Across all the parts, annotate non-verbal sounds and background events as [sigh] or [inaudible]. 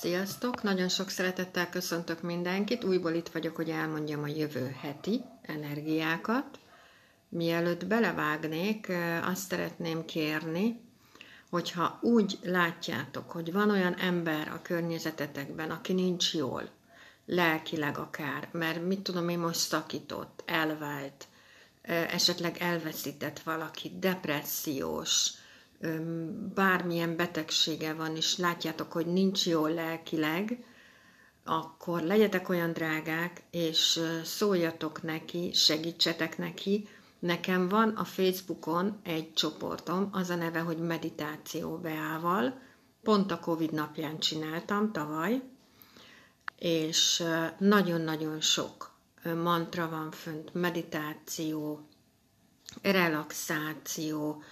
Sziasztok! Nagyon sok szeretettel köszöntök mindenkit. Újból itt vagyok, hogy elmondjam a jövő heti energiákat. Mielőtt belevágnék, azt szeretném kérni, hogyha úgy látjátok, hogy van olyan ember a környezetetekben, aki nincs jól, lelkileg akár, mert mit tudom én most szakított, elvált, esetleg elveszített valaki, depressziós, bármilyen betegsége van, és látjátok, hogy nincs jól lelkileg, akkor legyetek olyan drágák, és szóljatok neki, segítsetek neki. Nekem van a Facebookon egy csoportom, az a neve, hogy Meditáció Beával. Pont a Covid napján csináltam tavaly, és nagyon-nagyon sok mantra van fönt, meditáció, relaxáció,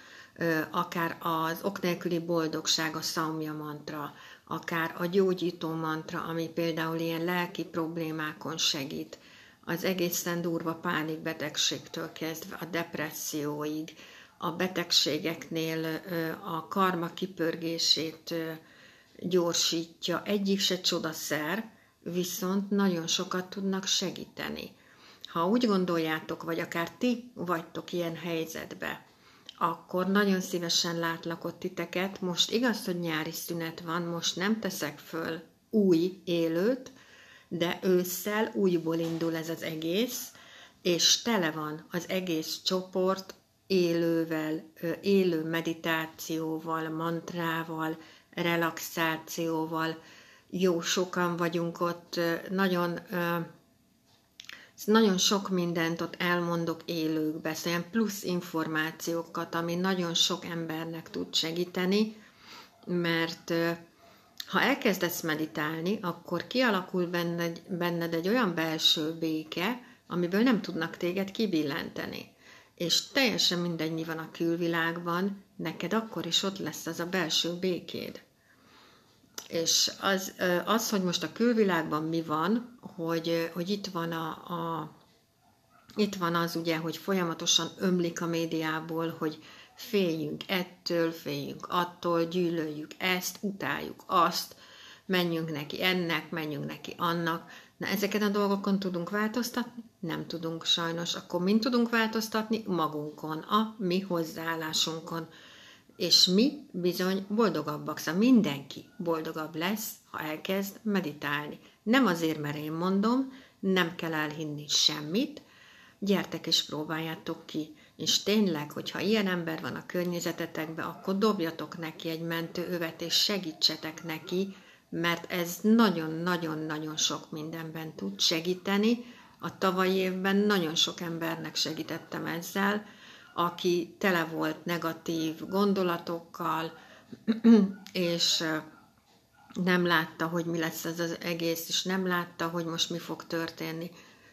akár az ok nélküli boldogság, a szamja mantra, akár a gyógyító mantra, ami például ilyen lelki problémákon segít, az egészen durva pánikbetegségtől kezdve a depresszióig, a betegségeknél a karma kipörgését gyorsítja. Egyik se csodaszer, viszont nagyon sokat tudnak segíteni. Ha úgy gondoljátok, vagy akár ti vagytok ilyen helyzetbe, akkor nagyon szívesen látlak ott titeket. Most igaz, hogy nyári szünet van, most nem teszek föl új élőt, de ősszel újból indul ez az egész, és tele van az egész csoport élővel, élő meditációval, mantrával, relaxációval. Jó sokan vagyunk ott, nagyon nagyon sok mindent ott elmondok élőkbe, szóval plusz információkat, ami nagyon sok embernek tud segíteni, mert ha elkezdesz meditálni, akkor kialakul benned, benned egy olyan belső béke, amiből nem tudnak téged kibillenteni. És teljesen mindegy, mi van a külvilágban, neked akkor is ott lesz az a belső békéd. És az, az, hogy most a külvilágban mi van, hogy, hogy itt van a, a itt van az ugye, hogy folyamatosan ömlik a médiából, hogy féljünk ettől, féljünk attól, gyűlöljük ezt, utáljuk azt, menjünk neki ennek, menjünk neki annak. Na, ezeket a dolgokon tudunk változtatni? Nem tudunk sajnos. Akkor mind tudunk változtatni? Magunkon, a mi hozzáállásunkon és mi bizony boldogabbak, szóval mindenki boldogabb lesz, ha elkezd meditálni. Nem azért, mert én mondom, nem kell elhinni semmit, gyertek és próbáljátok ki. És tényleg, hogyha ilyen ember van a környezetetekben, akkor dobjatok neki egy mentőövet, és segítsetek neki, mert ez nagyon-nagyon-nagyon sok mindenben tud segíteni. A tavalyi évben nagyon sok embernek segítettem ezzel, aki tele volt negatív gondolatokkal, [clears throat] és nem látta, hogy mi lesz ez az egész, és nem látta, hogy most mi fog történni.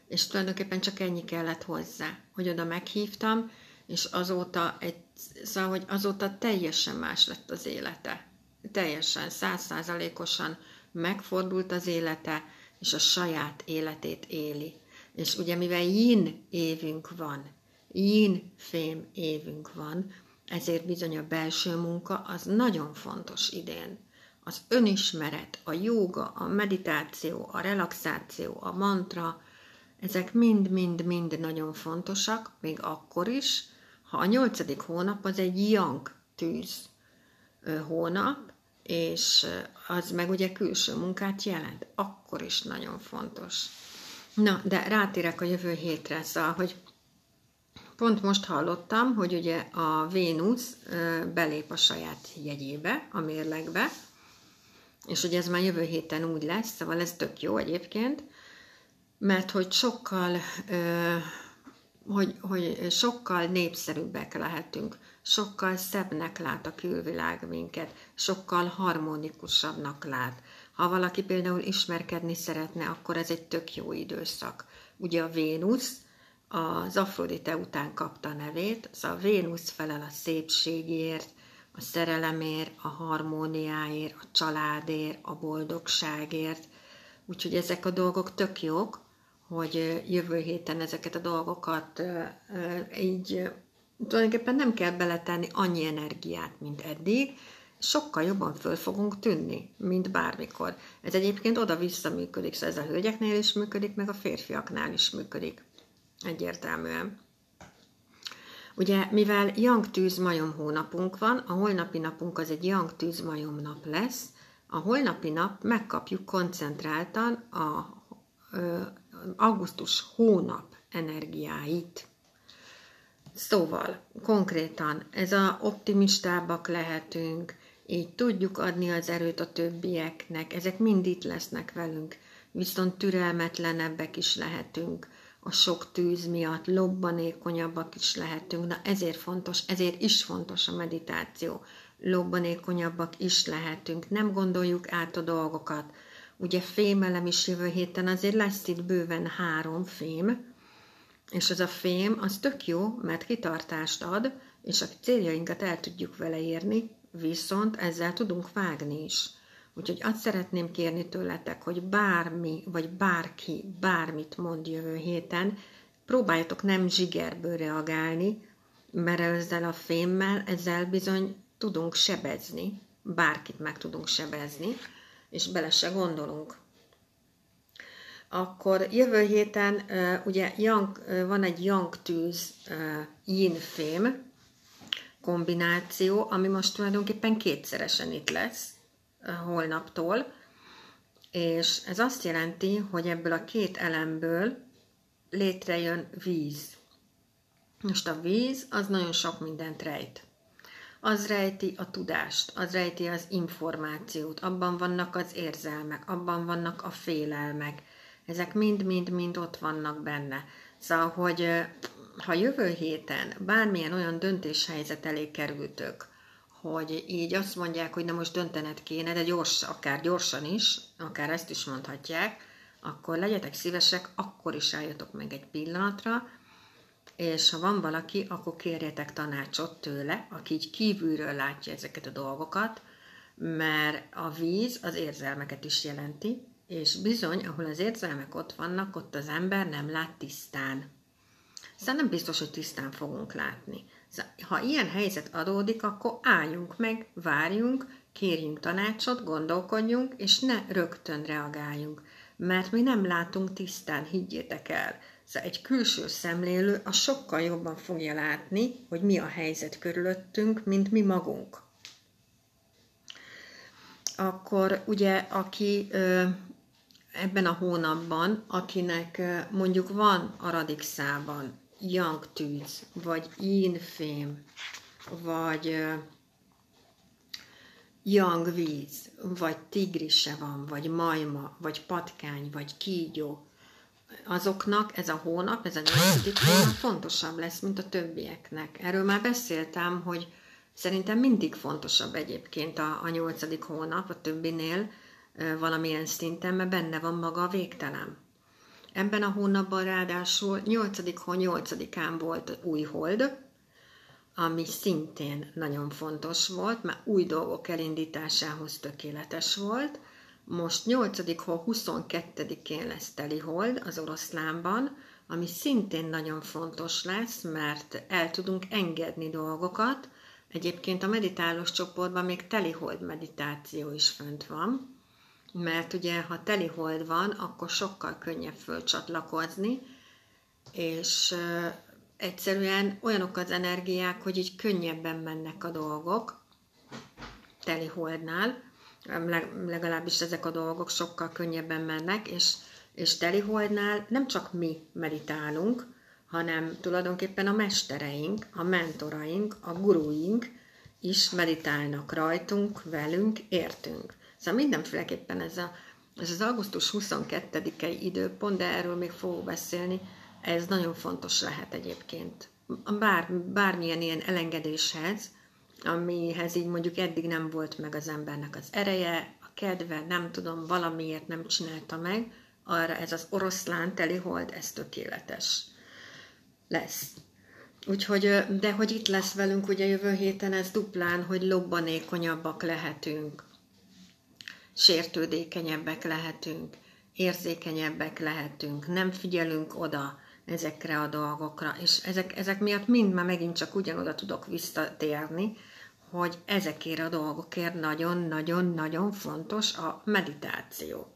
És tulajdonképpen csak ennyi kellett hozzá, hogy oda meghívtam, és azóta, egy, szóval, hogy azóta teljesen más lett az élete. Teljesen, százszázalékosan megfordult az élete, és a saját életét éli. És ugye mivel yin évünk van, yin fém évünk van, ezért bizony a belső munka az nagyon fontos idén. Az önismeret, a jóga, a meditáció, a relaxáció, a mantra, ezek mind-mind-mind nagyon fontosak, még akkor is, ha a nyolcadik hónap az egy yang tűz hónap, és az meg ugye külső munkát jelent, akkor is nagyon fontos. Na, de rátérek a jövő hétre, szóval, hogy Pont most hallottam, hogy ugye a Vénusz belép a saját jegyébe, a mérlegbe, és ugye ez már jövő héten úgy lesz, szóval ez tök jó egyébként, mert hogy sokkal, hogy, hogy sokkal népszerűbbek lehetünk, sokkal szebbnek lát a külvilág minket, sokkal harmonikusabbnak lát. Ha valaki például ismerkedni szeretne, akkor ez egy tök jó időszak. Ugye a Vénusz az Afrodite után kapta nevét, az a Vénusz felel a szépségért, a szerelemért, a harmóniáért, a családért, a boldogságért. Úgyhogy ezek a dolgok tök jók, hogy jövő héten ezeket a dolgokat így tulajdonképpen nem kell beletenni annyi energiát, mint eddig, sokkal jobban föl fogunk tűnni, mint bármikor. Ez egyébként oda-vissza működik, szóval ez a hölgyeknél is működik, meg a férfiaknál is működik. Egyértelműen. Ugye, mivel Yang tűz majom hónapunk van, a holnapi napunk az egy Yang tűz majom nap lesz, a holnapi nap megkapjuk koncentráltan a ö, augusztus hónap energiáit. Szóval, konkrétan, ez a optimistábbak lehetünk, így tudjuk adni az erőt a többieknek, ezek mind itt lesznek velünk, viszont türelmetlenebbek is lehetünk, a sok tűz miatt lobbanékonyabbak is lehetünk. Na ezért fontos, ezért is fontos a meditáció. Lobbanékonyabbak is lehetünk, nem gondoljuk át a dolgokat. Ugye fémelem is jövő héten, azért lesz itt bőven három fém, és az a fém, az tök jó, mert kitartást ad, és a céljainkat el tudjuk vele érni, viszont ezzel tudunk vágni is. Úgyhogy azt szeretném kérni tőletek, hogy bármi, vagy bárki, bármit mond jövő héten, próbáljatok nem zsigerből reagálni, mert ezzel a fémmel, ezzel bizony tudunk sebezni, bárkit meg tudunk sebezni, és bele se gondolunk. Akkor jövő héten ugye yang, van egy yang tűz yin fém kombináció, ami most tulajdonképpen kétszeresen itt lesz holnaptól, és ez azt jelenti, hogy ebből a két elemből létrejön víz. Most a víz az nagyon sok mindent rejt. Az rejti a tudást, az rejti az információt, abban vannak az érzelmek, abban vannak a félelmek. Ezek mind-mind-mind ott vannak benne. Szóval, hogy ha jövő héten bármilyen olyan döntéshelyzet elé kerültök, hogy így azt mondják, hogy na most döntened kéne, de gyors, akár gyorsan is, akár ezt is mondhatják, akkor legyetek szívesek, akkor is álljatok meg egy pillanatra, és ha van valaki, akkor kérjetek tanácsot tőle, aki így kívülről látja ezeket a dolgokat, mert a víz az érzelmeket is jelenti, és bizony, ahol az érzelmek ott vannak, ott az ember nem lát tisztán. Szóval nem biztos, hogy tisztán fogunk látni. Ha ilyen helyzet adódik, akkor álljunk meg, várjunk, kérjünk tanácsot, gondolkodjunk, és ne rögtön reagáljunk. Mert mi nem látunk tisztán, higgyétek el. Szóval egy külső szemlélő a sokkal jobban fogja látni, hogy mi a helyzet körülöttünk, mint mi magunk. Akkor ugye, aki ebben a hónapban, akinek mondjuk van a radixában Young tűz, vagy fém, vagy Young víz, vagy tigrise van, vagy majma, vagy patkány, vagy kígyó, azoknak ez a hónap, ez a nyolcadik hónap fontosabb lesz, mint a többieknek. Erről már beszéltem, hogy szerintem mindig fontosabb egyébként a, a nyolcadik hónap a többinél valamilyen szinten, mert benne van maga a végtelen. Ebben a hónapban ráadásul 8. hó 8-án volt új hold, ami szintén nagyon fontos volt, mert új dolgok elindításához tökéletes volt. Most 8. hó 22-én lesz teli hold az oroszlánban, ami szintén nagyon fontos lesz, mert el tudunk engedni dolgokat. Egyébként a meditálós csoportban még telihold meditáció is fönt van, mert ugye ha teli hold van, akkor sokkal könnyebb fölcsatlakozni, és egyszerűen olyanok az energiák, hogy így könnyebben mennek a dolgok teli holdnál, legalábbis ezek a dolgok sokkal könnyebben mennek, és, és teli holdnál nem csak mi meditálunk, hanem tulajdonképpen a mestereink, a mentoraink, a guruink is meditálnak rajtunk, velünk, értünk. Szóval mindenféleképpen ez, a, ez az augusztus 22-i időpont, de erről még fogok beszélni, ez nagyon fontos lehet egyébként. Bár, bármilyen ilyen elengedéshez, amihez így mondjuk eddig nem volt meg az embernek az ereje, a kedve, nem tudom, valamiért nem csinálta meg, arra ez az oroszlán teli hold, ez tökéletes lesz. Úgyhogy, de hogy itt lesz velünk ugye jövő héten, ez duplán, hogy lobbanékonyabbak lehetünk sértődékenyebbek lehetünk, érzékenyebbek lehetünk, nem figyelünk oda ezekre a dolgokra, és ezek, ezek miatt mind már megint csak ugyanoda tudok visszatérni, hogy ezekért a dolgokért nagyon-nagyon-nagyon fontos a meditáció.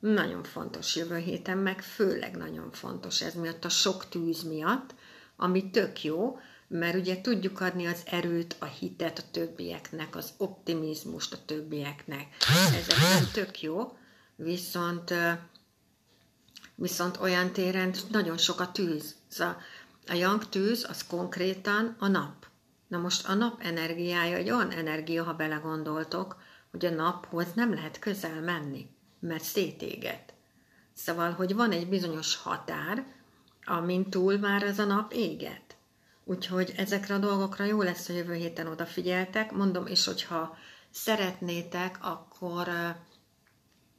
Nagyon fontos jövő héten, meg főleg nagyon fontos ez miatt a sok tűz miatt, ami tök jó, mert ugye tudjuk adni az erőt, a hitet a többieknek, az optimizmust a többieknek. Ezek nem tök jó, viszont, viszont olyan téren nagyon sok a tűz. Szóval a yang tűz az konkrétan a nap. Na most a nap energiája egy olyan energia, ha belegondoltok, hogy a naphoz nem lehet közel menni, mert szétéget. Szóval, hogy van egy bizonyos határ, amin túl már ez a nap éget. Úgyhogy ezekre a dolgokra jó lesz, a jövő héten odafigyeltek. Mondom, és hogyha szeretnétek, akkor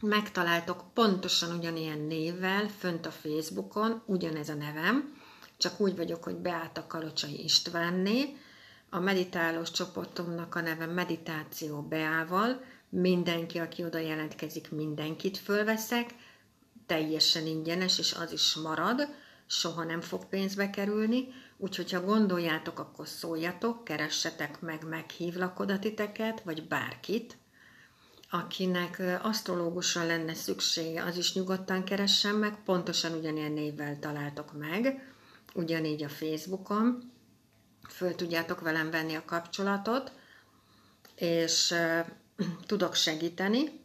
megtaláltok pontosan ugyanilyen névvel fönt a Facebookon, ugyanez a nevem, csak úgy vagyok, hogy Beáta Kalocsai Istvánné, a meditálós csoportomnak a neve Meditáció Beával, mindenki, aki oda jelentkezik, mindenkit fölveszek, teljesen ingyenes, és az is marad, soha nem fog pénzbe kerülni, úgyhogy ha gondoljátok, akkor szóljatok, keressetek meg, meghívlak oda titeket, vagy bárkit, akinek asztrológusra lenne szüksége, az is nyugodtan keressen meg, pontosan ugyanilyen névvel találtok meg, ugyanígy a Facebookon, föl tudjátok velem venni a kapcsolatot, és [clears throat] tudok segíteni,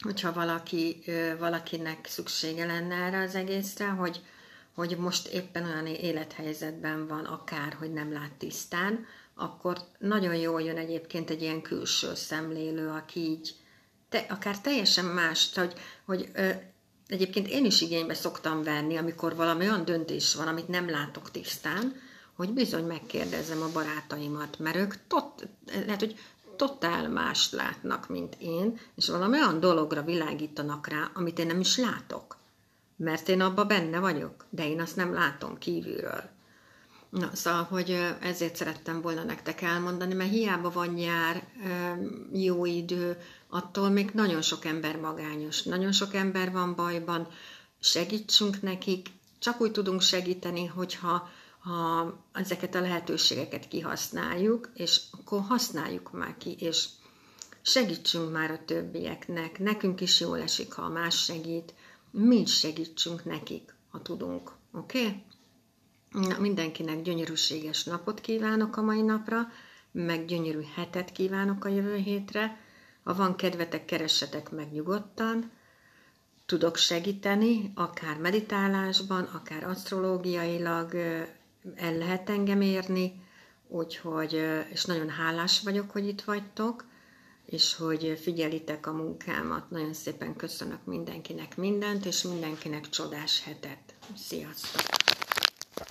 hogyha valaki, valakinek szüksége lenne erre az egészre, hogy, hogy most éppen olyan élethelyzetben van, akár, hogy nem lát tisztán, akkor nagyon jól jön egyébként egy ilyen külső szemlélő, aki így te, akár teljesen más, hogy, hogy ö, egyébként én is igénybe szoktam venni, amikor valami olyan döntés van, amit nem látok tisztán, hogy bizony megkérdezem a barátaimat, mert ők tot, lehet, hogy totál mást látnak, mint én, és valami olyan dologra világítanak rá, amit én nem is látok. Mert én abba benne vagyok, de én azt nem látom kívülről. Na, szóval, hogy ezért szerettem volna nektek elmondani, mert hiába van nyár, jó idő, attól még nagyon sok ember magányos, nagyon sok ember van bajban, segítsünk nekik, csak úgy tudunk segíteni, hogyha ha ezeket a lehetőségeket kihasználjuk, és akkor használjuk már ki, és segítsünk már a többieknek. Nekünk is jól esik, ha más segít. Mi segítsünk nekik, ha tudunk. Oké? Okay? Na, mindenkinek gyönyörűséges napot kívánok a mai napra, meg gyönyörű hetet kívánok a jövő hétre. Ha van kedvetek, keressetek meg nyugodtan. Tudok segíteni, akár meditálásban, akár asztrológiailag, el lehet engem érni, úgyhogy, és nagyon hálás vagyok, hogy itt vagytok, és hogy figyelitek a munkámat. Nagyon szépen köszönök mindenkinek mindent, és mindenkinek csodás hetet. Sziasztok!